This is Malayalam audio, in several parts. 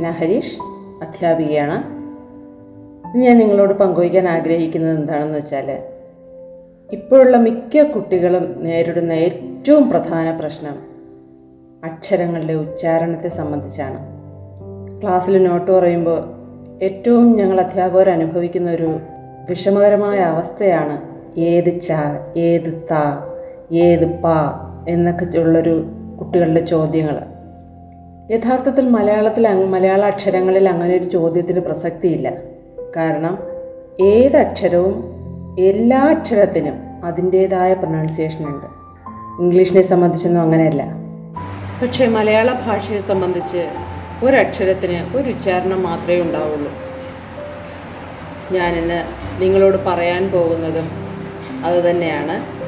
അഞ്ജന ഹരീഷ് അധ്യാപികയാണ്. ഞാൻ നിങ്ങളോട് പങ്കുവയ്ക്കാൻ ആഗ്രഹിക്കുന്നത് എന്താണെന്ന് വെച്ചാൽ ഇപ്പോഴുള്ള മിക്ക കുട്ടികളും നേരിടുന്ന ഏറ്റവും പ്രധാന പ്രശ്നം അക്ഷരങ്ങളുടെ ഉച്ചാരണത്തെ സംബന്ധിച്ചാണ്. ക്ലാസ്സിൽ നോട്ട് പറയുമ്പോൾ ഏറ്റവും ഞങ്ങൾ അധ്യാപകർ അനുഭവിക്കുന്ന ഒരു വിഷമകരമായ അവസ്ഥയാണ് ഏത് ച ഏത് ത ഏത് പ എന്നൊക്കെ ഉള്ളൊരു കുട്ടികളുടെ ചോദ്യങ്ങൾ യഥാർത്ഥത്തിൽ മലയാളത്തിൽ മലയാള അക്ഷരങ്ങളിൽ അങ്ങനെ ഒരു ചോദ്യത്തിന് പ്രസക്തിയില്ല. കാരണം ഏതക്ഷരവും എല്ലാ അക്ഷരത്തിനും അതിന്റേതായ പ്രൊണൗൺസിയേഷൻ ഉണ്ട്. ഇംഗ്ലീഷിനെ സംബന്ധിച്ചൊന്നും അങ്ങനെയല്ല. പക്ഷേ മലയാള ഭാഷയെ സംബന്ധിച്ച് ഒരക്ഷരത്തിന് ഒരു ഉച്ചാരണം മാത്രമേ ഉണ്ടാവുള്ളൂ. ഞാനിന്ന് നിങ്ങളോട് പറയാൻ പോകുന്നതും അതുതന്നെയാണ്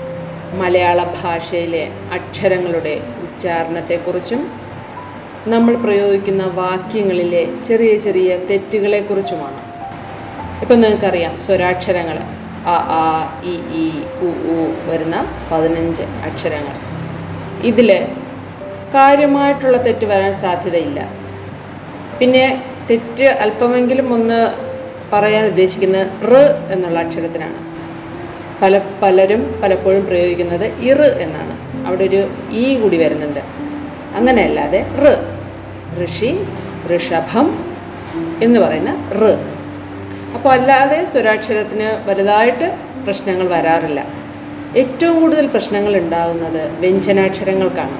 മലയാള ഭാഷയിലെ അക്ഷരങ്ങളുടെ ഉച്ചാരണത്തെക്കുറിച്ചും നമ്മൾ പ്രയോഗിക്കുന്ന വാക്യങ്ങളിലെ ചെറിയ ചെറിയ തെറ്റുകളെക്കുറിച്ചുമാണ്. ഇപ്പം നിങ്ങൾക്കറിയാം സ്വരാക്ഷരങ്ങൾ അ ആ ഇ ഇ ഉ ഉ വരുന്ന പതിനഞ്ച് അക്ഷരങ്ങൾ. ഇതിൽ കാര്യമായിട്ടുള്ള തെറ്റ് വരാൻ സാധ്യതയില്ല. പിന്നെ തെറ്റ് അല്പമെങ്കിലും ഒന്ന് പറയാൻ ഉദ്ദേശിക്കുന്നത് റ് എന്നുള്ള അക്ഷരത്തിനാണ്. പല പലരും പലപ്പോഴും പ്രയോഗിക്കുന്നത് ഇറ് എന്നാണ്. അവിടെ ഒരു ഈ കൂടി വരുന്നുണ്ട്. അങ്ങനെയല്ലാതെ റ്. ഋഷി ഋഷഭം എന്ന് പറയുന്ന ഋ. അപ്പോൾ അല്ലാതെ സ്വരാക്ഷരത്തിന് വലുതായിട്ട് പ്രശ്നങ്ങൾ വരാറില്ല. ഏറ്റവും കൂടുതൽ പ്രശ്നങ്ങൾ ഉണ്ടാകുന്നത് വ്യഞ്ജനാക്ഷരങ്ങൾക്കാണ്.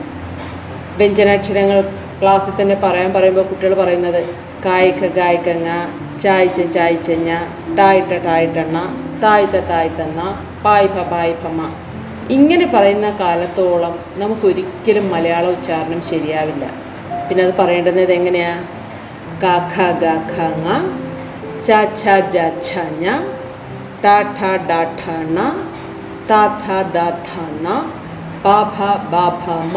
വ്യഞ്ജനാക്ഷരങ്ങൾ ക്ലാസ്സിൽ തന്നെ പറയാൻ പറയുമ്പോൾ കുട്ടികൾ പറയുന്നത് കായ്ക്ക കായ്ക്കങ്ങ ചായ്ച്ച ചായ്ച്ചഞ്ഞ ടായിട്ട ടായിട്ടെണ്ണ തായ്ത്ത തായ്ത്തന്ന പായ്പ പായ്പമ്മ. ഇങ്ങനെ പറയുന്ന കാലത്തോളം നമുക്കൊരിക്കലും മലയാള ഉച്ചാരണം ശരിയാവില്ല. പിന്നെ അത് പറയേണ്ടുന്നത് എങ്ങനെയാ? കാഖ ഖ ഗ ഖ ങ ച ഛ ജ ഛ ഞ ട ഠ ഡ ഠ ണ ത ഥ ദ ന പ ഭ ബ ഭ മ.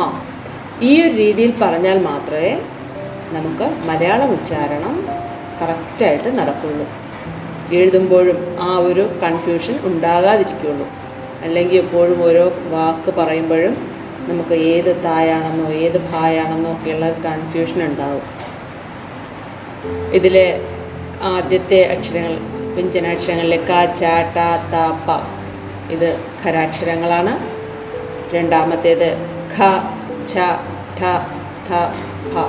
ഈ ഒരു രീതിയിൽ പറഞ്ഞാൽ മാത്രമേ നമുക്ക് മലയാളം ഉച്ചാരണം കറക്റ്റായിട്ട് നടക്കുള്ളൂ. എഴുതുമ്പോഴും ആ ഒരു കൺഫ്യൂഷൻ ഉണ്ടാകാതിരിക്കുള്ളൂ അല്ലെങ്കിൽ എപ്പോഴും ഓരോ വാക്ക് പറയുമ്പോഴും നമുക്ക് ഏത് തായാണെന്നോ ഏത് ഭായാണെന്നോ ഒക്കെയുള്ള കൺഫ്യൂഷൻ ഉണ്ടാവും. ഇതിലെ ആദ്യത്തെ അക്ഷരങ്ങൾ വ്യഞ്ജനാക്ഷരങ്ങളിലെ ക ച ട ത പ ഇത് ഖരാക്ഷരങ്ങളാണ്. രണ്ടാമത്തേത് ഖ ഛ ഠ ഥ ഭ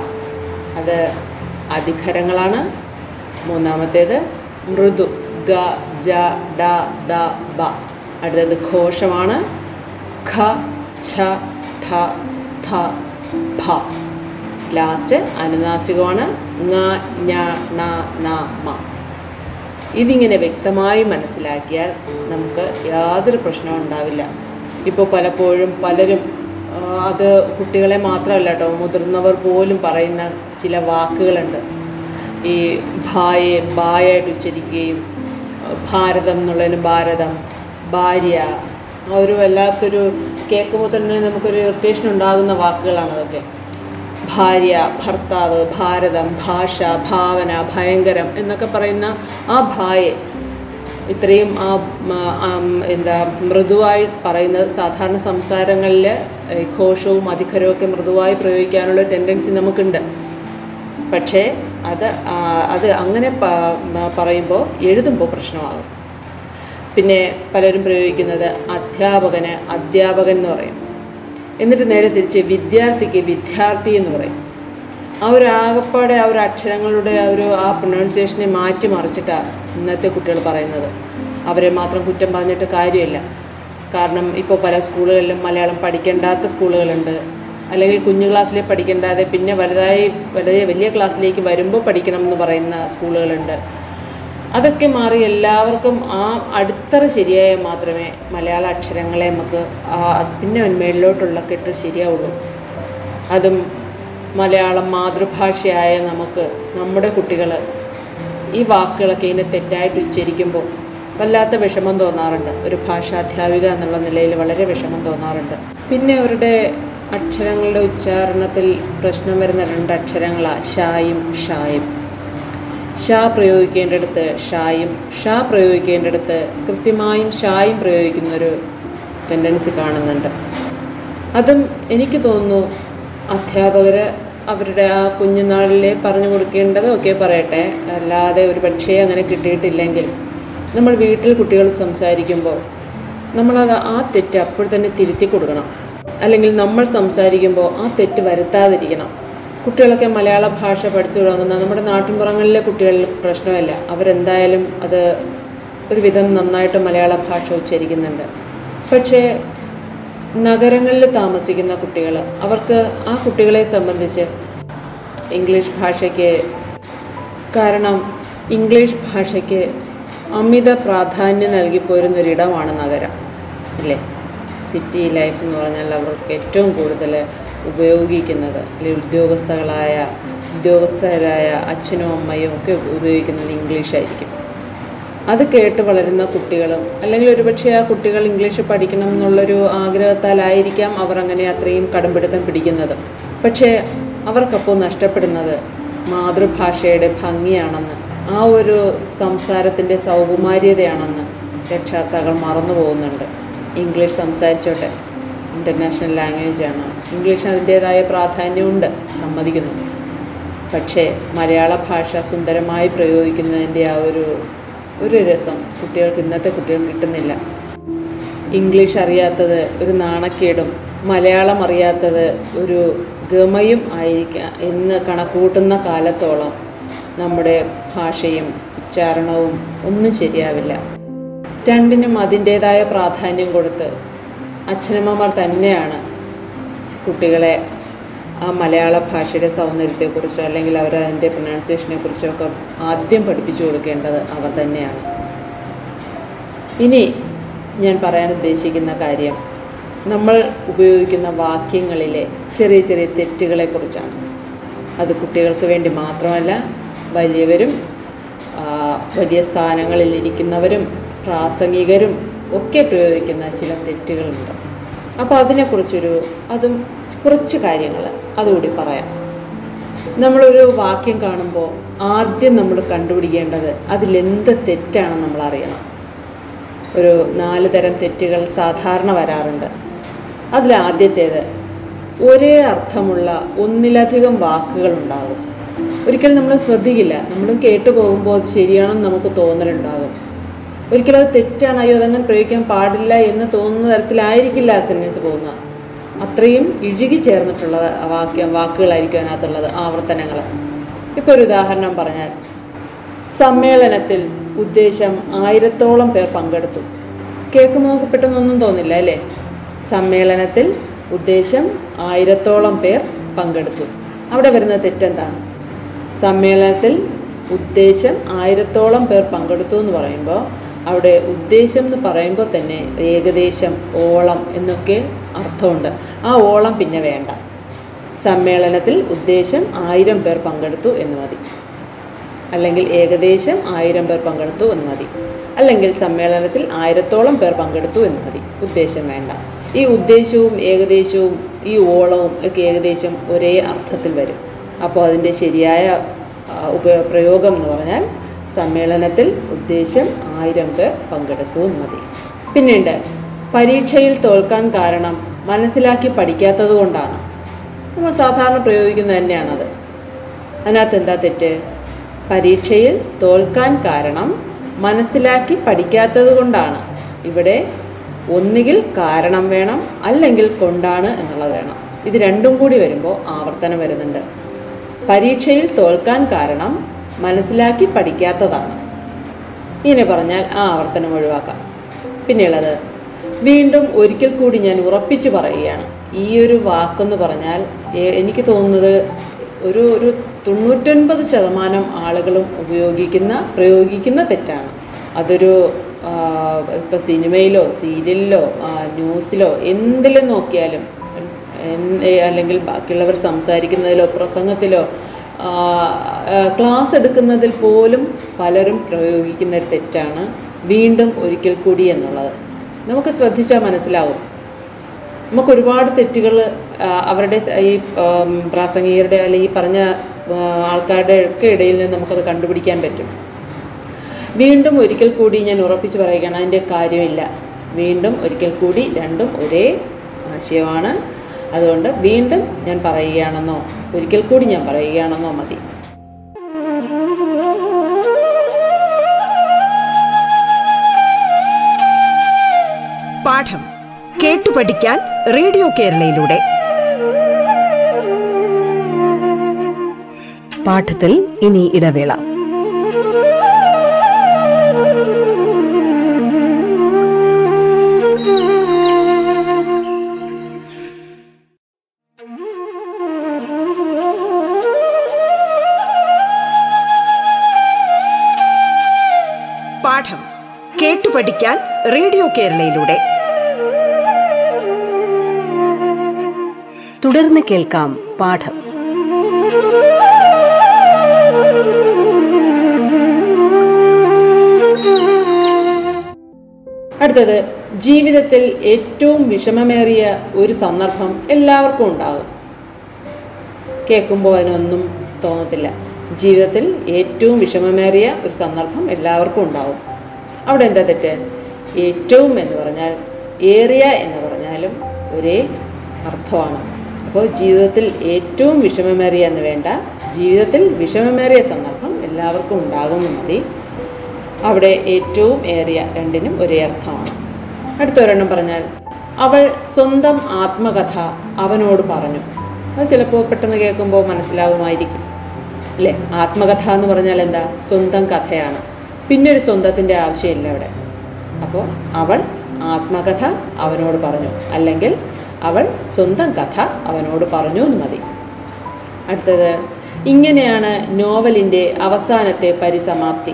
അത് അധിഖരങ്ങളാണ് മൂന്നാമത്തേത് മൃദു ഗ ജ ഡ ദ ബ. അടുത്തത് ഘോഷമാണ്. ഖ ഛ ഠ ഥ ഭ. ലാസ്റ്റ് അനുനാസികമാണ് ങ ഞ ണ ന മ. ഇതിങ്ങനെ വ്യക്തമായി മനസ്സിലാക്കിയാൽ നമുക്ക് യാതൊരു പ്രശ്നവും ഉണ്ടാവില്ല. ഇപ്പോൾ പലപ്പോഴും പലരും അത് കുട്ടികളെ മാത്രമല്ല കേട്ടോ മുതിർന്നവർ പോലും പറയുന്ന ചില വാക്കുകളുണ്ട്. ഈ ഭായെ ബായായിട്ട് ഉച്ചരിക്കുകയും ഭാരതം എന്നുള്ളതിന് ഭാരതം ഭാര്യ ഒരു വല്ലാത്തൊരു കേൾക്കുമ്പോൾ തന്നെ നമുക്കൊരു ഇറിറ്റേഷൻ ഉണ്ടാകുന്ന വാക്കുകളാണ് അതൊക്കെ. ഭാര്യ ഭർത്താവ് ഭാരതം ഭാഷ ഭാവന ഭയങ്കരം എന്നൊക്കെ പറയുന്ന ആ ഭായെ ഇത്രയും ആ എന്താ മൃദുവായി പറയുന്നത് സാധാരണ സംസാരങ്ങളിൽ ഘോഷവും അധികരവും ഒക്കെ മൃദുവായി പ്രയോഗിക്കാനുള്ള ടെൻഡൻസി നമുക്കുണ്ട്. പക്ഷേ അത് അത് അങ്ങനെ പറയുമ്പോൾ എഴുതുമ്പോൾ പ്രശ്നമാകും. പിന്നെ പലരും പ്രയോഗിക്കുന്നത് അധ്യാപകന് അധ്യാപകൻ എന്ന് പറയും. എന്നിട്ട് നേരെ തിരിച്ച് വിദ്യാർത്ഥിക്ക് വിദ്യാർത്ഥി എന്ന് പറയും. ആ ഒരു ആകപ്പാടെ ആ ഒരു അക്ഷരങ്ങളുടെ ആ ഒരു ആ പ്രൊനൗൺസിയേഷനെ മാറ്റി മറിച്ചിട്ടാണ് ഇന്നത്തെ കുട്ടികൾ പറയുന്നത്. അവരെ മാത്രം കുറ്റം പറഞ്ഞിട്ട് കാര്യമില്ല. കാരണം ഇപ്പോൾ പല സ്കൂളുകളിലും മലയാളം പഠിക്കേണ്ടാത്ത സ്കൂളുകളുണ്ട്. അല്ലെങ്കിൽ കുഞ്ഞു ക്ലാസ്സിലെ പഠിക്കേണ്ടാതെ പിന്നെ വലുതായി വലിയ വലിയ ക്ലാസ്സിലേക്ക് വരുമ്പോൾ പഠിക്കണം എന്ന് പറയുന്ന സ്കൂളുകളുണ്ട്. അതൊക്കെ മാറി എല്ലാവർക്കും ആ അടിത്തറ ശരിയായ മാത്രമേ മലയാള അക്ഷരങ്ങളെ നമുക്ക് പിന്നെ മേളിലോട്ടുള്ള കെട്ട് ശരിയാവുള്ളൂ. അതും മലയാളം മാതൃഭാഷയായ നമുക്ക് നമ്മുടെ കുട്ടികൾ ഈ വാക്കുകളൊക്കെ ഇതിനെ തെറ്റായിട്ട് ഉച്ചരിക്കുമ്പോൾ വല്ലാത്ത വിഷമം തോന്നാറുണ്ട്. ഒരു ഭാഷാധ്യാപിക എന്നുള്ള നിലയിൽ വളരെ വിഷമം തോന്നാറുണ്ട്. പിന്നെ അവരുടെ അക്ഷരങ്ങളുടെ ഉച്ചാരണത്തിൽ പ്രശ്നം വരുന്ന രണ്ട് അക്ഷരങ്ങളാണ് ഷായും ഷായും. ഷാ പ്രയോഗിക്കേണ്ടടുത്ത് ഷായും ഷാ പ്രയോഗിക്കേണ്ടടുത്ത് കൃത്യമായും ഷായും പ്രയോഗിക്കുന്നൊരു ടെൻഡൻസി കാണുന്നുണ്ട്. അതും എനിക്ക് തോന്നുന്നു അധ്യാപകർ അവരുടെ ആ കുഞ്ഞുനാളിലെ പറഞ്ഞു കൊടുക്കേണ്ടതൊക്കെ പറയട്ടെ. അല്ലാതെ ഒരു പക്ഷേ അങ്ങനെ കിട്ടിയിട്ടില്ലെങ്കിൽ നമ്മൾ വീട്ടിൽ കുട്ടികൾ സംസാരിക്കുമ്പോൾ നമ്മളത് ആ തെറ്റ് അപ്പോൾ തന്നെ തിരുത്തി കൊടുക്കണം. അല്ലെങ്കിൽ നമ്മൾ സംസാരിക്കുമ്പോൾ ആ തെറ്റ് വരുത്താതിരിക്കണം. കുട്ടികളൊക്കെ മലയാള ഭാഷ പഠിച്ചു തുടങ്ങുന്ന നമ്മുടെ നാട്ടിൻപുറങ്ങളിലെ കുട്ടികളിൽ പ്രശ്നമല്ല. അവരെന്തായാലും അത് ഒരുവിധം നന്നായിട്ട് മലയാള ഭാഷ ഉച്ചരിക്കുന്നുണ്ട്. പക്ഷേ നഗരങ്ങളിൽ താമസിക്കുന്ന കുട്ടികൾ അവർക്ക് ആ കുട്ടികളെ സംബന്ധിച്ച് ഇംഗ്ലീഷ് ഭാഷയ്ക്ക് കാരണം ഇംഗ്ലീഷ് ഭാഷയ്ക്ക് അമിത പ്രാധാന്യം നൽകി പോരുന്നൊരിടമാണ് നഗരം. അല്ലേ? സിറ്റി ലൈഫ് എന്ന് പറഞ്ഞാൽ അവർക്ക് ഏറ്റവും കൂടുതൽ ഉപയോഗിക്കുന്നത് അല്ലെങ്കിൽ ഉദ്യോഗസ്ഥകളായ ഉദ്യോഗസ്ഥരായ അച്ഛനും അമ്മയും ഒക്കെ ഉപയോഗിക്കുന്നത് ഇംഗ്ലീഷായിരിക്കും അത് കേട്ട് വളരുന്ന കുട്ടികളും അല്ലെങ്കിൽ ഒരുപക്ഷെ ആ കുട്ടികൾ ഇംഗ്ലീഷ് പഠിക്കണം എന്നുള്ളൊരു ആഗ്രഹത്താലായിരിക്കാം അവർ അങ്ങനെ അത്രയും കടമ്പിടുത്തം പിടിക്കുന്നത്. പക്ഷേ അവർക്കപ്പോൾ നഷ്ടപ്പെടുന്നത് മാതൃഭാഷയുടെ ഭംഗിയാണെന്ന് ആ ഒരു സംസാരത്തിന്റെ സൗകുമാര്യതയാണെന്ന് രക്ഷാർത്താക്കൾ മറന്നു പോകുന്നുണ്ട് ഇംഗ്ലീഷ് സംസാരിച്ചോട്ടെ. ഇന്റർനാഷണൽ ലാംഗ്വേജാണ് ഇംഗ്ലീഷ് അതിന്റേതായ പ്രാധാന്യമുണ്ട് സമ്മതിക്കുന്നു. പക്ഷേ മലയാള ഭാഷ സുന്ദരമായി പ്രയോഗിക്കുന്നതിന്റെ ആ ഒരു ഒരു രസം കുട്ടികൾക്ക് ഇന്നത്തെ കുട്ടികൾക്ക് കിട്ടുന്നില്ല. ഇംഗ്ലീഷ് അറിയാത്തത് ഒരു നാണക്കേടും മലയാളം അറിയാത്തത് ഒരു ഗമയും ആയിരിക്കാം എന്ന് കണക്കൂട്ടുന്ന കാലത്തോളം നമ്മുടെ ഭാഷയും ഉച്ചാരണവും ഒന്നും ശരിയാവില്ല. രണ്ടിനും അതിന്റേതായ പ്രാധാന്യം കൊടുത്ത് അച്ഛനമ്മമാർ തന്നെയാണ് കുട്ടികളെ ആ മലയാള ഭാഷയുടെ സൗന്ദര്യത്തെക്കുറിച്ചോ അല്ലെങ്കിൽ അവർ അതിന്റെ പ്രൊനൗൺസിയേഷനെ കുറിച്ചോ ഒക്കെ ആദ്യം പഠിപ്പിച്ചു കൊടുക്കേണ്ടത് അവർ തന്നെയാണ്. ഇനി ഞാൻ പറയാൻ ഉദ്ദേശിക്കുന്ന കാര്യം നമ്മൾ ഉപയോഗിക്കുന്ന വാക്യങ്ങളിലെ ചെറിയ ചെറിയ തെറ്റുകളെക്കുറിച്ചാണ്. അത് കുട്ടികൾക്ക് വേണ്ടി മാത്രമല്ല വലിയവരും വലിയ സ്ഥാനങ്ങളിൽ ഇരിക്കുന്നവരും പ്രാസംഗികരും ഒക്കെ പ്രയോഗിക്കുന്ന ചില തെറ്റുകളുണ്ട്. അപ്പോൾ അതിനെക്കുറിച്ചൊരു അതും കുറച്ച് കാര്യങ്ങൾ അതുകൂടി പറയാം. നമ്മളൊരു വാക്യം കാണുമ്പോൾ ആദ്യം നമ്മൾ കണ്ടുപിടിക്കേണ്ടത് അതിലെന്ത് തെറ്റാണെന്ന് നമ്മൾ അറിയണം. ഒരു നാല് തരം തെറ്റുകൾ സാധാരണ വരാറുണ്ട്. അതിൽ ആദ്യത്തേത് ഒരേ അർത്ഥമുള്ള ഒന്നിലധികം വാക്കുകൾ ഉണ്ടാകും. ഒരിക്കലും നമ്മൾ ശ്രദ്ധിക്കില്ല. നമ്മൾ കേട്ടു പോകുമ്പോൾ അത് ശരിയാണെന്ന് നമുക്ക് തോന്നലുണ്ടാകും. ഒരിക്കലും അത് തെറ്റാണ്. അയ്യോ അതങ്ങനെ പ്രയോഗിക്കാൻ പാടില്ല എന്ന് തോന്നുന്ന തരത്തിലായിരിക്കില്ല ആ സെന്റൻസ് പോകുന്നത്. അത്രയും ഇഴുകി ചേർന്നിട്ടുള്ള വാക്യം വാക്കുകളായിരിക്കും അതിനകത്തുള്ളത് ആവർത്തനങ്ങൾ. ഇപ്പോൾ ഒരു ഉദാഹരണം പറഞ്ഞാൽ സമ്മേളനത്തിൽ ഉദ്ദേശം ആയിരത്തോളം പേർ പങ്കെടുത്തു. കേൾക്കുമ്പോൾ നമുക്ക് പെട്ടെന്നൊന്നും തോന്നില്ല അല്ലേ? സമ്മേളനത്തിൽ ഉദ്ദേശം ആയിരത്തോളം പേർ പങ്കെടുത്തു. അവിടെ വരുന്ന തെറ്റെന്താ? സമ്മേളനത്തിൽ ഉദ്ദേശം ആയിരത്തോളം പേർ പങ്കെടുത്തു എന്ന് പറയുമ്പോൾ അവിടെ ഉദ്ദേശം എന്ന് പറയുമ്പോൾ തന്നെ ഏകദേശം ഓളം എന്നൊക്കെ അർത്ഥമുണ്ട്. ആ ഓളം പിന്നെ വേണ്ട. സമ്മേളനത്തിൽ ഉദ്ദേശം ആയിരം പേർ പങ്കെടുത്തു എന്ന് മതി. അല്ലെങ്കിൽ ഏകദേശം ആയിരം പേർ പങ്കെടുത്തു എന്ന് മതി. അല്ലെങ്കിൽ സമ്മേളനത്തിൽ ആയിരത്തോളം പേർ പങ്കെടുത്തു എന്ന് മതി. ഉദ്ദേശം വേണ്ട. ഈ ഉദ്ദേശവും ഏകദേശവും ഈ ഓളവും ഒക്കെ ഏകദേശം ഒരേ അർത്ഥത്തിൽ വരും. അപ്പോൾ അതിന്റെ ശരിയായ പ്രയോഗം എന്ന് പറഞ്ഞാൽ സമ്മേളനത്തിൽ ഉദ്ദേശം ആയിരം പേർ പങ്കെടുക്കുകയും മതി പിന്നീട് പരീക്ഷയിൽ തോൽക്കാൻ കാരണം മനസ്സിലാക്കി പഠിക്കാത്തത് കൊണ്ടാണ്. നമ്മൾ സാധാരണ പ്രയോഗിക്കുന്നത് തന്നെയാണത്. അതിനകത്ത് എന്താ തെറ്റ്? പരീക്ഷയിൽ തോൽക്കാൻ കാരണം മനസ്സിലാക്കി പഠിക്കാത്തത് കൊണ്ടാണ്. ഇവിടെ ഒന്നുകിൽ കാരണം വേണം അല്ലെങ്കിൽ കൊണ്ടാണ് എന്നുള്ളത് വേണം. ഇത് രണ്ടും കൂടി വരുമ്പോൾ ആവർത്തനം വരുന്നുണ്ട്. പരീക്ഷയിൽ തോൽക്കാൻ കാരണം മനസ്സിലാക്കി പഠിക്കാത്തതാണ്. ഇങ്ങനെ പറഞ്ഞാൽ ആ ആവർത്തനം ഒഴിവാക്കാം. പിന്നെയുള്ളത് വീണ്ടും ഒരിക്കൽ കൂടി ഞാൻ ഉറപ്പിച്ചു പറയുകയാണ്. ഈ ഒരു വാക്കെന്ന് പറഞ്ഞാൽ എനിക്ക് തോന്നുന്നത് ഒരു ഒരു തൊണ്ണൂറ്റൊൻപത് ശതമാനം ആളുകളും ഉപയോഗിക്കുന്ന പ്രയോഗിക്കുന്ന തെറ്റാണ്. അതൊരു ഇപ്പോൾ സിനിമയിലോ സീരിയലിലോ ന്യൂസിലോ എന്തിലും നോക്കിയാലും അല്ലെങ്കിൽ ബാക്കിയുള്ളവർ സംസാരിക്കുന്നതിലോ പ്രസംഗത്തിലോ ക്ലാസ് എടുക്കുന്നതിൽ പോലും പലരും പ്രയോഗിക്കുന്ന ഒരു തെറ്റാണ് വീണ്ടും ഒരിക്കൽ കൂടി എന്നുള്ളത്. നമുക്ക് ശ്രദ്ധിച്ചാൽ മനസ്സിലാവും. നമുക്ക് ഒരുപാട് തെറ്റുകൾ അവരുടെ ഈ പ്രാസംഗികരുടെ അല്ലെങ്കിൽ ഈ പറഞ്ഞ ആൾക്കാരുടെ ഒക്കെ ഇടയിൽ നിന്ന് നമുക്കത് കണ്ടുപിടിക്കാൻ പറ്റും. വീണ്ടും ഒരിക്കൽ കൂടി ഞാൻ ഉറപ്പിച്ച് പറയുകയാണ് അതിന്റെ കാര്യമില്ല. വീണ്ടും ഒരിക്കൽ കൂടി രണ്ടും ഒരേ ആശയമാണ്. അതുകൊണ്ട് വീണ്ടും ഞാൻ പറയുകയാണെന്നോ ഒരിക്കൽ കൂടി ഞാൻ പറയുകയാണെന്നോ മതി. പാഠം കേട്ടു പഠിക്കാൻ റേഡിയോ കേരളയിലൂടെ. പാഠത്തിൽ ഇനി ഇടവേള. കേരളയിലൂടെ. തുടർന്ന് കേൾക്കാം പാഠം. അടുത്തത് ജീവിതത്തിൽ ഏറ്റവും വിഷമമേറിയ ഒരു സന്ദർഭം എല്ലാവർക്കും ഉണ്ടാകും. കേൾക്കുമ്പോൾ അതിനൊന്നും തോന്നത്തില്ല. ജീവിതത്തിൽ ഏറ്റവും വിഷമമേറിയ ഒരു സന്ദർഭം എല്ലാവർക്കും ഉണ്ടാകും. അവിടെ എന്താ തെറ്റ്? ഏറ്റവും എന്ന് പറഞ്ഞാൽ ഏറിയ എന്ന് പറഞ്ഞാലും ഒരേ അർത്ഥമാണ്. അപ്പോൾ ജീവിതത്തിൽ ഏറ്റവും വിഷമമേറിയ എന്ന് വേണ്ട. ജീവിതത്തിൽ വിഷമമേറിയ സന്ദർഭം എല്ലാവർക്കും ഉണ്ടാകുന്നു മതി. അവിടെ ഏറ്റവും ഏറിയ രണ്ടിനും ഒരേ അർത്ഥമാണ്. അടുത്തൊരെണ്ണം പറഞ്ഞാൽ അവൾ സ്വന്തം ആത്മകഥ അവനോട് പറഞ്ഞു. അത് ചിലപ്പോൾ പെട്ടെന്ന് കേൾക്കുമ്പോൾ മനസ്സിലാകുമായിരിക്കും. അല്ലേ? ആത്മകഥ എന്ന് പറഞ്ഞാൽ എന്താ? സ്വന്തം കഥയാണ്. പിന്നെ ഒരു സ്വന്തത്തിന്റെ ആവശ്യമില്ല അവിടെ. അപ്പോൾ അവൾ ആത്മകഥ അവനോട് പറഞ്ഞു. അല്ലെങ്കിൽ അവൾ സ്വന്തം കഥ അവനോട് പറഞ്ഞു എന്ന് മതി. അടുത്തത് ഇങ്ങനെയാണ് നോവലിന്റെ അവസാനത്തെ പരിസമാപ്തി.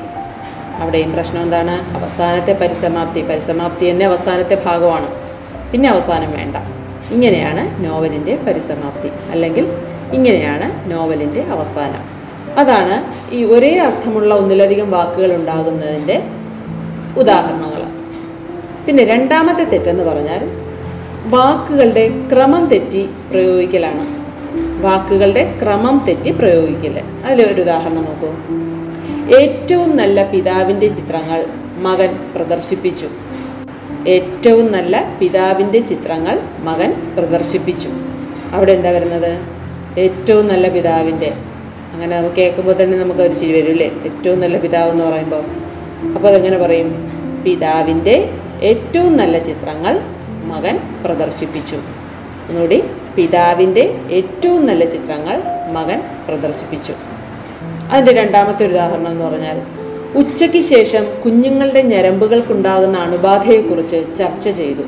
അവിടെയും പ്രശ്നം എന്താണ്? അവസാനത്തെ പരിസമാപ്തി. പരിസമാപ്തി തന്നെ അവസാനത്തെ ഭാഗമാണ്. പിന്നെ അവസാനം വേണ്ട. ഇങ്ങനെയാണ് നോവലിന്റെ പരിസമാപ്തി. അല്ലെങ്കിൽ ഇങ്ങനെയാണ് നോവലിന്റെ അവസാനം. അതാണ് ഈ ഒരേ അർത്ഥമുള്ള ഒന്നിലധികം വാക്കുകൾ ഉണ്ടാകുന്നതിന്റെ ഉദാഹരണങ്ങൾ. പിന്നെ രണ്ടാമത്തെ തെറ്റെന്ന് പറഞ്ഞാൽ വാക്കുകളുടെ ക്രമം തെറ്റി പ്രയോഗിക്കലാണ്. വാക്കുകളുടെ ക്രമം തെറ്റി പ്രയോഗിക്കൽ അതിലൊരു ഉദാഹരണം നോക്കൂ. ഏറ്റവും നല്ല പിതാവിന്റെ ചിത്രങ്ങൾ മകൻ പ്രദർശിപ്പിച്ചു. ഏറ്റവും നല്ല പിതാവിന്റെ ചിത്രങ്ങൾ മകൻ പ്രദർശിപ്പിച്ചു. അവിടെ എന്താ വരുന്നത്? ഏറ്റവും നല്ല പിതാവിന്റെ. അങ്ങനെ നമുക്ക് കേൾക്കുമ്പോൾ തന്നെ നമുക്ക് ഒരു ചിരി വരും അല്ലേ? ഏറ്റവും നല്ല പിതാവ് എന്ന് പറയുമ്പോൾ. അപ്പോൾ അതെങ്ങനെ പറയും? പിതാവിന്റെ ഏറ്റവും നല്ല ചിത്രങ്ങൾ മകൻ പ്രദർശിപ്പിച്ചു. ഒന്നുകൂടി പിതാവിന്റെ ഏറ്റവും നല്ല ചിത്രങ്ങൾ മകൻ പ്രദർശിപ്പിച്ചു. അതിന്റെ രണ്ടാമത്തെ ഉദാഹരണം എന്ന് പറഞ്ഞാൽ ഉച്ചയ്ക്ക് ശേഷം കുഞ്ഞുങ്ങളുടെ ഞരമ്പുകൾക്കുണ്ടാകുന്ന അണുബാധയെക്കുറിച്ച് ചർച്ച ചെയ്തു.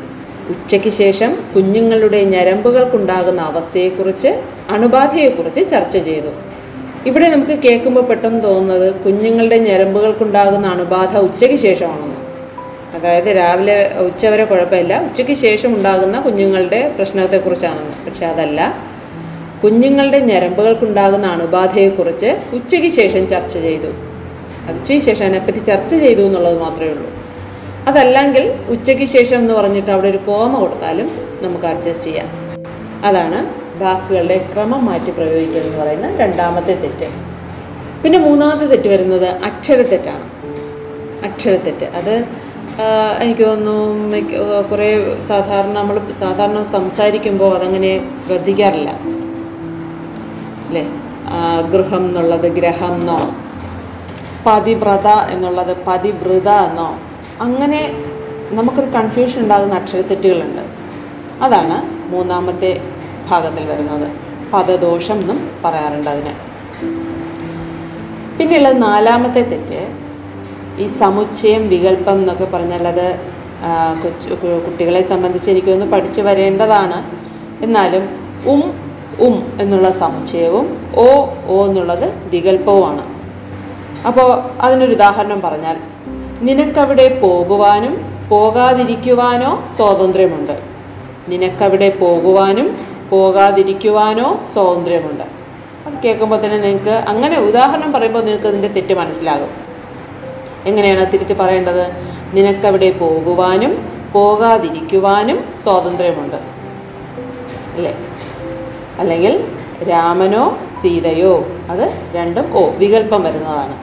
ഉച്ചയ്ക്ക് ശേഷം കുഞ്ഞുങ്ങളുടെ ഞരമ്പുകൾക്കുണ്ടാകുന്ന അവസ്ഥയെക്കുറിച്ച് അണുബാധയെക്കുറിച്ച് ചർച്ച ചെയ്തു. ഇവിടെ നമുക്ക് കേൾക്കുമ്പോൾ പെട്ടെന്ന് തോന്നുന്നത് കുഞ്ഞുങ്ങളുടെ ഞരമ്പുകൾക്കുണ്ടാകുന്ന അണുബാധ ഉച്ചയ്ക്ക് ശേഷമാണെന്ന്. അതായത് രാവിലെ ഉച്ചവരെ കുഴപ്പമില്ല. ഉച്ചയ്ക്ക് ശേഷം ഉണ്ടാകുന്ന കുഞ്ഞുങ്ങളുടെ പ്രശ്നത്തെക്കുറിച്ചാണെന്ന്. പക്ഷെ അതല്ല. കുഞ്ഞുങ്ങളുടെ ഞരമ്പുകൾക്കുണ്ടാകുന്ന അണുബാധയെക്കുറിച്ച് ഉച്ചയ്ക്ക് ശേഷം ചർച്ച ചെയ്തു. അത് ഉച്ചയ്ക്ക് ശേഷം അതിനെപ്പറ്റി ചർച്ച ചെയ്തു എന്നുള്ളത് മാത്രമേ ഉള്ളൂ. അതല്ലെങ്കിൽ ഉച്ചയ്ക്ക് ശേഷം എന്ന് പറഞ്ഞിട്ട് അവിടെ ഒരു കോമ കൊടുത്താലും നമുക്ക് അഡ്ജസ്റ്റ് ചെയ്യാം. അതാണ് വാക്കുകളുടെ ക്രമം മാറ്റി പ്രയോഗിക്കുക എന്ന് പറയുന്ന രണ്ടാമത്തെ തെറ്റ്. പിന്നെ മൂന്നാമത്തെ തെറ്റ് വരുന്നത് അക്ഷരത്തെറ്റാണ്. അക്ഷരത്തെറ്റ്. അത് എനിക്ക് തോന്നുന്നു കുറേ സാധാരണ നമ്മൾ സാധാരണ സംസാരിക്കുമ്പോൾ അതങ്ങനെ ശ്രദ്ധിക്കാറില്ല. അല്ലേ ഗൃഹം എന്നുള്ളത് ഗ്രഹം എന്നോ പതിവ്രത എന്നുള്ളത് പതിവ്രത എന്നോ അങ്ങനെ നമുക്കൊരു കൺഫ്യൂഷൻ ഉണ്ടാകുന്ന അക്ഷരത്തെറ്റുകളുണ്ട്. അതാണ് മൂന്നാമത്തെ ഭാഗത്തിൽ വരുന്നത്. പദദോഷം എന്നും പറയാറുണ്ട് അതിന്. പിന്നെയുള്ളത് നാലാമത്തെ തെറ്റ് ഈ സമുച്ചയം വികല്പം എന്നൊക്കെ പറഞ്ഞാൽ അത് കൊച്ചു കുട്ടികളെ സംബന്ധിച്ച് എനിക്കൊന്ന് പഠിച്ചു വരേണ്ടതാണ്. എന്നാലും ഉം ഉം എന്നുള്ള സമുച്ചയവും ഓ ഓ എന്നുള്ളത് വികല്പവുമാണ് അപ്പോൾ അതിനൊരു ഉദാഹരണം പറഞ്ഞാൽ നിനക്കവിടെ പോകുവാനും പോകാതിരിക്കുവാനോ സ്വാതന്ത്ര്യമുണ്ട്. നിനക്കവിടെ പോകുവാനും പോകാതിരിക്കുവാനോ സ്വാതന്ത്ര്യമുണ്ട്. അത് കേൾക്കുമ്പോൾ തന്നെ നിങ്ങൾക്ക് അങ്ങനെ ഉദാഹരണം പറയുമ്പോൾ നിങ്ങൾക്ക് അതിന്റെ തെറ്റ് മനസ്സിലാകും. എങ്ങനെയാണ് തിരുത്തി പറയേണ്ടത്? നിനക്കവിടെ പോകുവാനും പോകാതിരിക്കുവാനും സ്വാതന്ത്ര്യമുണ്ട്. അല്ലേ? അല്ലെങ്കിൽ രാമനോ സീതയോ. അത് രണ്ടും ഓ വികല്പം വരുന്നതാണ്.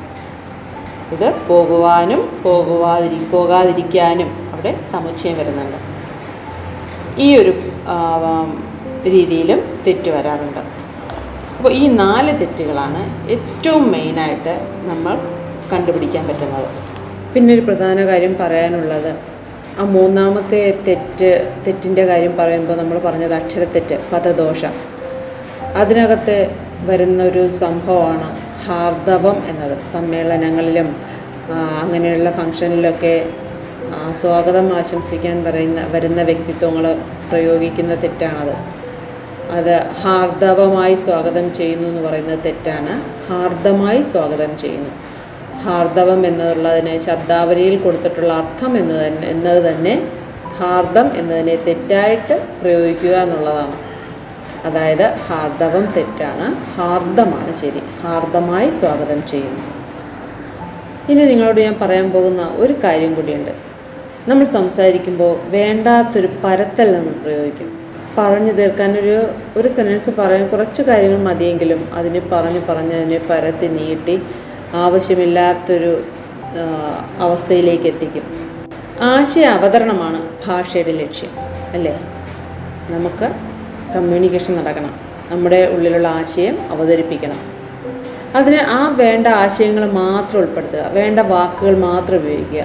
ഇത് പോകുവാനും പോകുവാതിരി പോകാതിരിക്കാനും അവിടെ സമുച്ചയം വരുന്നുണ്ട്. ഈ ഒരു രീതിയിലും തെറ്റ് വരാറുണ്ട്. അപ്പോൾ ഈ നാല് തെറ്റുകളാണ് ഏറ്റവും മെയിനായിട്ട് നമ്മൾ കണ്ടുപിടിക്കാൻ പറ്റുന്നത്. പിന്നെ ഒരു പ്രധാന കാര്യം പറയാനുള്ളത് ആ മൂന്നാമത്തെ തെറ്റ് തെറ്റിന്റെ കാര്യം പറയുമ്പോൾ നമ്മൾ പറഞ്ഞത് അക്ഷരത്തെറ്റ് പദദോഷം. അതിനകത്ത് വരുന്ന ഒരു സംഭവമാണ് ഹാർദവം എന്നത്. സമ്മേളനങ്ങളിലും അങ്ങനെയുള്ള ഫംഗ്ഷനിലൊക്കെ സ്വാഗതം ആശംസിക്കാൻ പറയുന്ന വരുന്ന വ്യക്തിത്വങ്ങൾ പ്രയോഗിക്കുന്ന തെറ്റാണത്. അത് ഹാർദവമായി സ്വാഗതം ചെയ്യുന്നു എന്ന് പറയുന്ന തെറ്റാണ്. ഹാർദമായി സ്വാഗതം ചെയ്യുന്നു. ഹാർദവം എന്നുള്ളതിന് ശബ്ദാവലിയിൽ കൊടുത്തിട്ടുള്ള അർത്ഥം എന്ന് തന്നെ എന്നത് തന്നെ ഹാർദം എന്നതിനെ തെറ്റായിട്ട് പ്രയോഗിക്കുക എന്നുള്ളതാണ്. അതായത് ഹാർദവം തെറ്റാണ് ഹാർദമാണ് ശരി ഹാർദമായി സ്വാഗതം ചെയ്യുന്നു. ഇനി നിങ്ങളോട് ഞാൻ പറയാൻ പോകുന്ന ഒരു കാര്യം കൂടിയുണ്ട്. നമ്മൾ സംസാരിക്കുമ്പോൾ വേണ്ടാത്തൊരു പരത്തൽ നമ്മൾ പ്രയോഗിക്കും. പറഞ്ഞു തീർക്കാനൊരു ഒരു സെന്റൻസ് പറയാൻ കുറച്ച് കാര്യങ്ങൾ മതിയെങ്കിലും അതിനെ പറഞ്ഞ് പറഞ്ഞ് അതിനെ പരത്തി നീട്ടി ആവശ്യമില്ലാത്തൊരു അവസ്ഥയിലേക്ക് എത്തിക്കും ആശയ അവതരണമാണ് ഭാഷയുടെ ലക്ഷ്യം അല്ലേ? നമുക്ക് കമ്മ്യൂണിക്കേഷൻ നടക്കണം. നമ്മുടെ ഉള്ളിലുള്ള ആശയം അവതരിപ്പിക്കണം. അതിന് ആ വേണ്ട ആശയങ്ങൾ മാത്രം ഉൾപ്പെടുത്തുക വേണ്ട വാക്കുകൾ മാത്രം ഉപയോഗിക്കുക.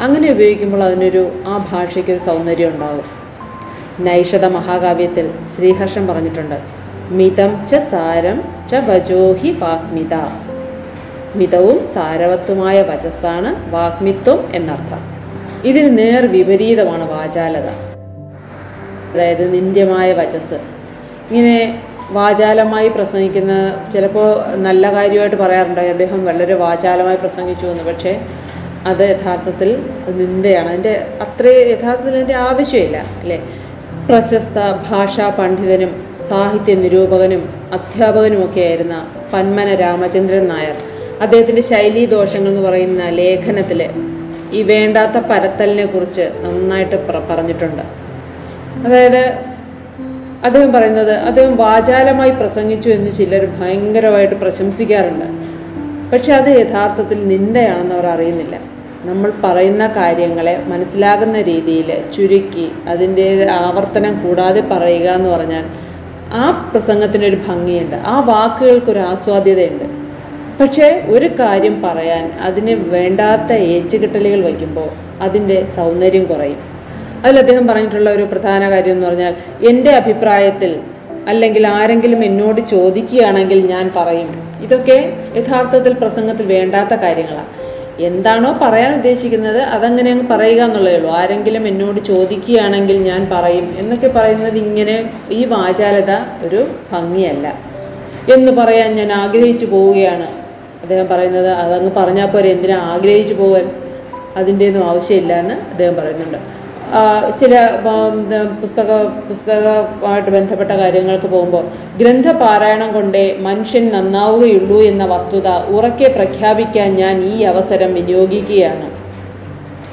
അങ്ങനെ ഉപയോഗിക്കുമ്പോൾ അതിനൊരു ആ ഭാഷയ്ക്ക് ഒരു സൗന്ദര്യം ഉണ്ടാകും. നൈഷത മഹാകാവ്യത്തിൽ ശ്രീഹർഷൻ പറഞ്ഞിട്ടുണ്ട് മിതം ച സാരം ച വജോഹി വാഗ്മിത. മിതവും സാരവത്വമായ വചസ്സാണ് വാഗ്മിത്വം എന്നർത്ഥം. ഇതിന് നേർ വിപരീതമാണ് വാചാലത. അതായത് നിന്ദ്യമായ വചസ് ഇങ്ങനെ വാചാലമായി പ്രസംഗിക്കുന്ന ചിലപ്പോൾ നല്ല കാര്യമായിട്ട് പറയാറുണ്ട് അദ്ദേഹം വളരെ വാചാലമായി പ്രസംഗിച്ചു എന്ന്. പക്ഷേ അത് യഥാർത്ഥത്തിൽ നിന്ദയാണ്. അതിന്റെ അത്ര യഥാർത്ഥത്തിൽ അതിന്റെ ആവശ്യമില്ല അല്ലേ? പ്രശസ്ത ഭാഷാ പണ്ഡിതനും സാഹിത്യ നിരൂപകനും അധ്യാപകനുമൊക്കെയായിരുന്ന പന്മന രാമചന്ദ്രൻ നായർ അദ്ദേഹത്തിന്റെ ശൈലീ ദോഷങ്ങൾ എന്ന് പറയുന്ന ലേഖനത്തിൽ ഈ വേണ്ടാത്ത പരത്തലിനെ കുറിച്ച് നന്നായിട്ട് പറഞ്ഞിട്ടുണ്ട്. അതായത് അദ്ദേഹം പറയുന്നത് അദ്ദേഹം വാചാലമായി പ്രസംഗിച്ചു എന്ന് ചിലർ ഭയങ്കരമായിട്ട് പ്രശംസിക്കാറുണ്ട്. പക്ഷെ അത് യഥാർത്ഥത്തിൽ നിന്ദയാണെന്ന് അവർ അറിയുന്നില്ല. നമ്മൾ പറയുന്ന കാര്യങ്ങളെ മനസ്സിലാകുന്ന രീതിയിൽ ചുരുക്കി അതിന്റെ ആവർത്തനം കൂടാതെ പറയുക എന്ന് പറഞ്ഞാൽ ആ പ്രസംഗത്തിനൊരു ഭംഗിയുണ്ട്. ആ വാക്കുകൾക്കൊരു ആസ്വാദ്യതയുണ്ട്. പക്ഷേ ഒരു കാര്യം പറയാൻ അതിന് വേണ്ടാത്ത ഏച്ചുകെട്ടലുകൾ വയ്ക്കുമ്പോൾ അതിന്റെ സൗന്ദര്യം കുറയും. അതിൽ അദ്ദേഹം പറഞ്ഞിട്ടുള്ള ഒരു പ്രധാന കാര്യം എന്ന് പറഞ്ഞാൽ എന്റെ അഭിപ്രായത്തിൽ അല്ലെങ്കിൽ ആരെങ്കിലും എന്നോട് ചോദിക്കുകയാണെങ്കിൽ ഞാൻ പറയും. ഇതൊക്കെ യഥാർത്ഥത്തിൽ പ്രസംഗത്തിൽ വേണ്ടാത്ത കാര്യങ്ങളാണ് എന്താണോ പറയാൻ ഉദ്ദേശിക്കുന്നത് അതങ്ങനെ അങ്ങ് പറയുക എന്നുള്ളതേ ഉള്ളൂ. ആരെങ്കിലും എന്നോട് ചോദിക്കുകയാണെങ്കിൽ ഞാൻ പറയും എന്നൊക്കെ പറയുന്നത് ഇങ്ങനെ ഈ വാചാലത ഒരു ഭംഗിയല്ല. എന്ന് പറയാൻ ഞാൻ ആഗ്രഹിച്ചു പോവുകയാണ്. അദ്ദേഹം പറയുന്നത് അതങ്ങ് പറഞ്ഞാൽ പോരെ എന്തിനാ ആഗ്രഹിച്ചു പോകാൻ അതിന്റെ ഒന്നും ആവശ്യമില്ല എന്ന് അദ്ദേഹം പറയുന്നുണ്ട്. ചില പുസ്തക പുസ്തകമായിട്ട് ബന്ധപ്പെട്ട കാര്യങ്ങൾക്ക് പോകുമ്പോൾ ഗ്രന്ഥപാരായണം കൊണ്ടേ മനുഷ്യൻ നന്നാവുകയുള്ളൂ എന്ന വസ്തുത ഉറക്കെ പ്രഖ്യാപിക്കാൻ ഞാൻ ഈ അവസരം വിനിയോഗിക്കുകയാണ്.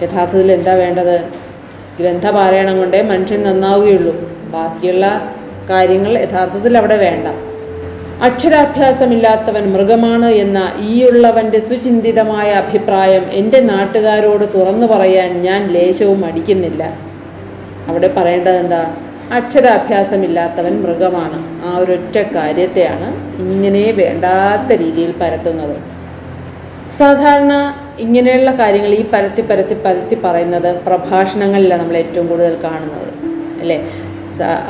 യഥാർത്ഥത്തിൽ എന്താ വേണ്ടത്? ഗ്രന്ഥപാരായണം കൊണ്ടേ മനുഷ്യൻ നന്നാവുകയുള്ളൂ. ബാക്കിയുള്ള കാര്യങ്ങൾ യഥാർത്ഥത്തിൽ അവിടെ വേണ്ട. അക്ഷരാഭ്യാസമില്ലാത്തവൻ മൃഗമാണ് എന്ന ഈയുള്ളവന്റെ സുചിന്തിതമായ അഭിപ്രായം എന്റെ നാട്ടുകാരോട് തുറന്നു പറയാൻ ഞാൻ ലേശവും അടിക്കുന്നില്ല അവിടെ പറയേണ്ടത് എന്താ? അക്ഷരാഭ്യാസമില്ലാത്തവൻ മൃഗമാണ്. ആ ഒരൊറ്റ കാര്യത്തെയാണ് ഇങ്ങനെ വേണ്ടാത്ത രീതിയിൽ പരത്തുന്നത്. സാധാരണ ഇങ്ങനെയുള്ള കാര്യങ്ങൾ ഈ പരത്തി പരത്തി പരത്തി പറയുന്നത് പ്രഭാഷണങ്ങളിലാണ് നമ്മൾ ഏറ്റവും കൂടുതൽ കാണുന്നത്. അല്ലേ?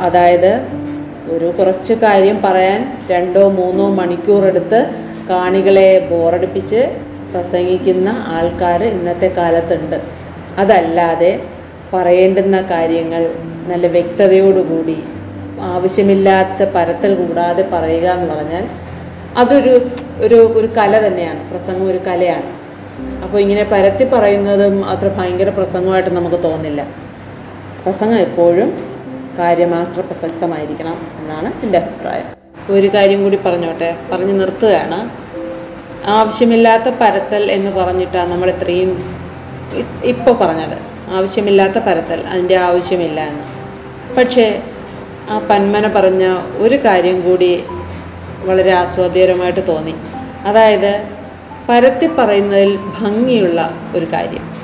അതായത് ഒരു കുറച്ച് കാര്യം പറയാൻ രണ്ടോ മൂന്നോ മണിക്കൂർ എടുത്ത് കാണികളെ ബോറടിപ്പിച്ച് പ്രസംഗിക്കുന്ന ആൾക്കാർ ഇന്നത്തെ കാലത്തുണ്ട്. അതല്ലാതെ പറയേണ്ടുന്ന കാര്യങ്ങൾ നല്ല വ്യക്തതയോടുകൂടി ആവശ്യമില്ലാത്ത പരത്തൽ കൂടാതെ പറയുക എന്ന് പറഞ്ഞാൽ അതൊരു ഒരു ഒരു കല തന്നെയാണ് പ്രസംഗം ഒരു കലയാണ്. അപ്പോൾ ഇങ്ങനെ പരത്തി പറയുന്നതും അത്ര ഭയങ്കര പ്രസംഗമായിട്ട് നമുക്ക് തോന്നില്ല. പ്രസംഗം എപ്പോഴും കാര്യമാത്ര പ്രസക്തമായിരിക്കണം എന്നാണ് എന്റെ അഭിപ്രായം. ഒരു കാര്യം കൂടി പറഞ്ഞോട്ടെ? പറഞ്ഞു നിർത്തുകയാണ്. ആവശ്യമില്ലാത്ത പരത്തൽ എന്ന് പറഞ്ഞിട്ടാണ് നമ്മൾ ഇത്രയും ഇപ്പോൾ പറഞ്ഞത്. ആവശ്യമില്ലാത്ത പരത്തൽ അതിന്റെ ആവശ്യമില്ല എന്ന്. പക്ഷേ ആ പന്മന പറഞ്ഞ ഒരു കാര്യം കൂടി വളരെ ആസ്വാദ്യകരമായിട്ട് തോന്നി. അതായത് പരത്തി പറയുന്നതിൽ ഭംഗിയുള്ള ഒരു കാര്യം.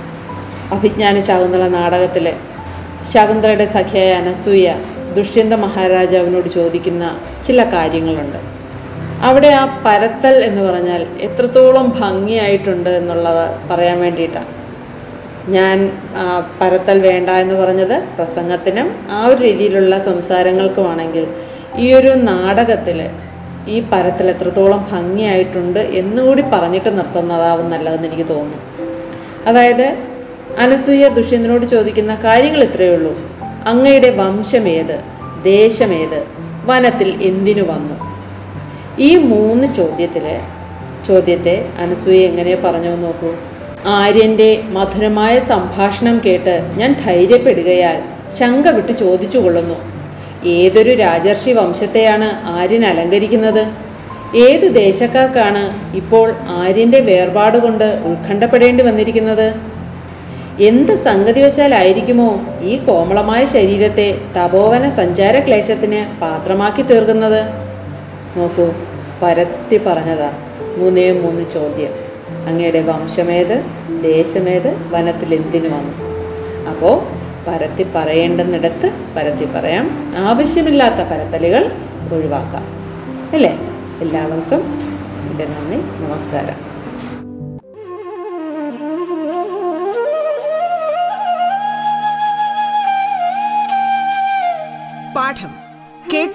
അഭിജ്ഞാന ശാകുന്തള നാടകത്തിൽ ശകുന്തളയുടെ സഖിയായ അനസൂയ ദുഷ്യന്ത മഹാരാജാവിനോട് ചോദിക്കുന്ന ചില കാര്യങ്ങളുണ്ട്. അവിടെ ആ പരത്തൽ എന്ന് പറഞ്ഞാൽ എത്രത്തോളം ഭംഗിയായിട്ടുണ്ട് എന്നുള്ളത് പറയാൻ വേണ്ടിയിട്ടാണ്. ഞാൻ പരത്തൽ വേണ്ട എന്ന് പറഞ്ഞത് പ്രസംഗത്തിനും ആ ഒരു രീതിയിലുള്ള സംസാരങ്ങൾക്കുമാണെങ്കിൽ ഈ ഒരു നാടകത്തിൽ ഈ പരത്തൽ എത്രത്തോളം ഭംഗിയായിട്ടുണ്ട് എന്നുകൂടി പറഞ്ഞിട്ട് നിർത്തുന്നതാവും നല്ലതെന്ന് എനിക്ക് തോന്നുന്നു. അതായത് അനസൂയ ദുഷ്യന്തനോട് ചോദിക്കുന്ന കാര്യങ്ങൾ ഇത്രയേ ഉള്ളൂ. അങ്ങയുടെ വംശമേത്? ദേശമേത്? വനത്തിൽ എന്തിനു വന്നു? ഈ മൂന്ന് ചോദ്യത്തിലെ ചോദ്യത്തെ അനസൂയ എങ്ങനെ പറഞ്ഞു നോക്കൂ. ആര്യന്റെ മധുരമായ സംഭാഷണം കേട്ട് ഞാൻ ധൈര്യപ്പെടുകയാൽ ശങ്ക വിട്ട് ചോദിച്ചു കൊള്ളുന്നു. ഏതൊരു രാജർഷി വംശത്തെയാണ് ആര്യൻ അലങ്കരിക്കുന്നത്? ഏതു ദേശക്കാർക്കാണ് ഇപ്പോൾ ആര്യന്റെ വേർപാട് കൊണ്ട് ഉത്കണ്ഠപ്പെടേണ്ടി വന്നിരിക്കുന്നത്? എന്ത് സംഗതിവശാലായിരിക്കുമോ ഈ കോമളമായ ശരീരത്തെ തപോവന സഞ്ചാര ക്ലേശത്തിന് പാത്രമാക്കി തീർക്കുന്നത്? നോക്കൂ പരത്തി പറഞ്ഞതാ. മൂന്നേ മൂന്ന് ചോദ്യം. അങ്ങയുടെ വംശമേത് ദേശമേത് വനത്തിൽ എന്തിനു വന്നു? അപ്പോൾ പരത്തി പറയേണ്ടെന്നിടത്ത് പരത്തി പറയാം. ആവശ്യമില്ലാത്ത പരത്തലുകൾ ഒഴിവാക്കാം. അല്ലേ? എല്ലാവർക്കും എന്റെ നന്ദി നമസ്കാരം.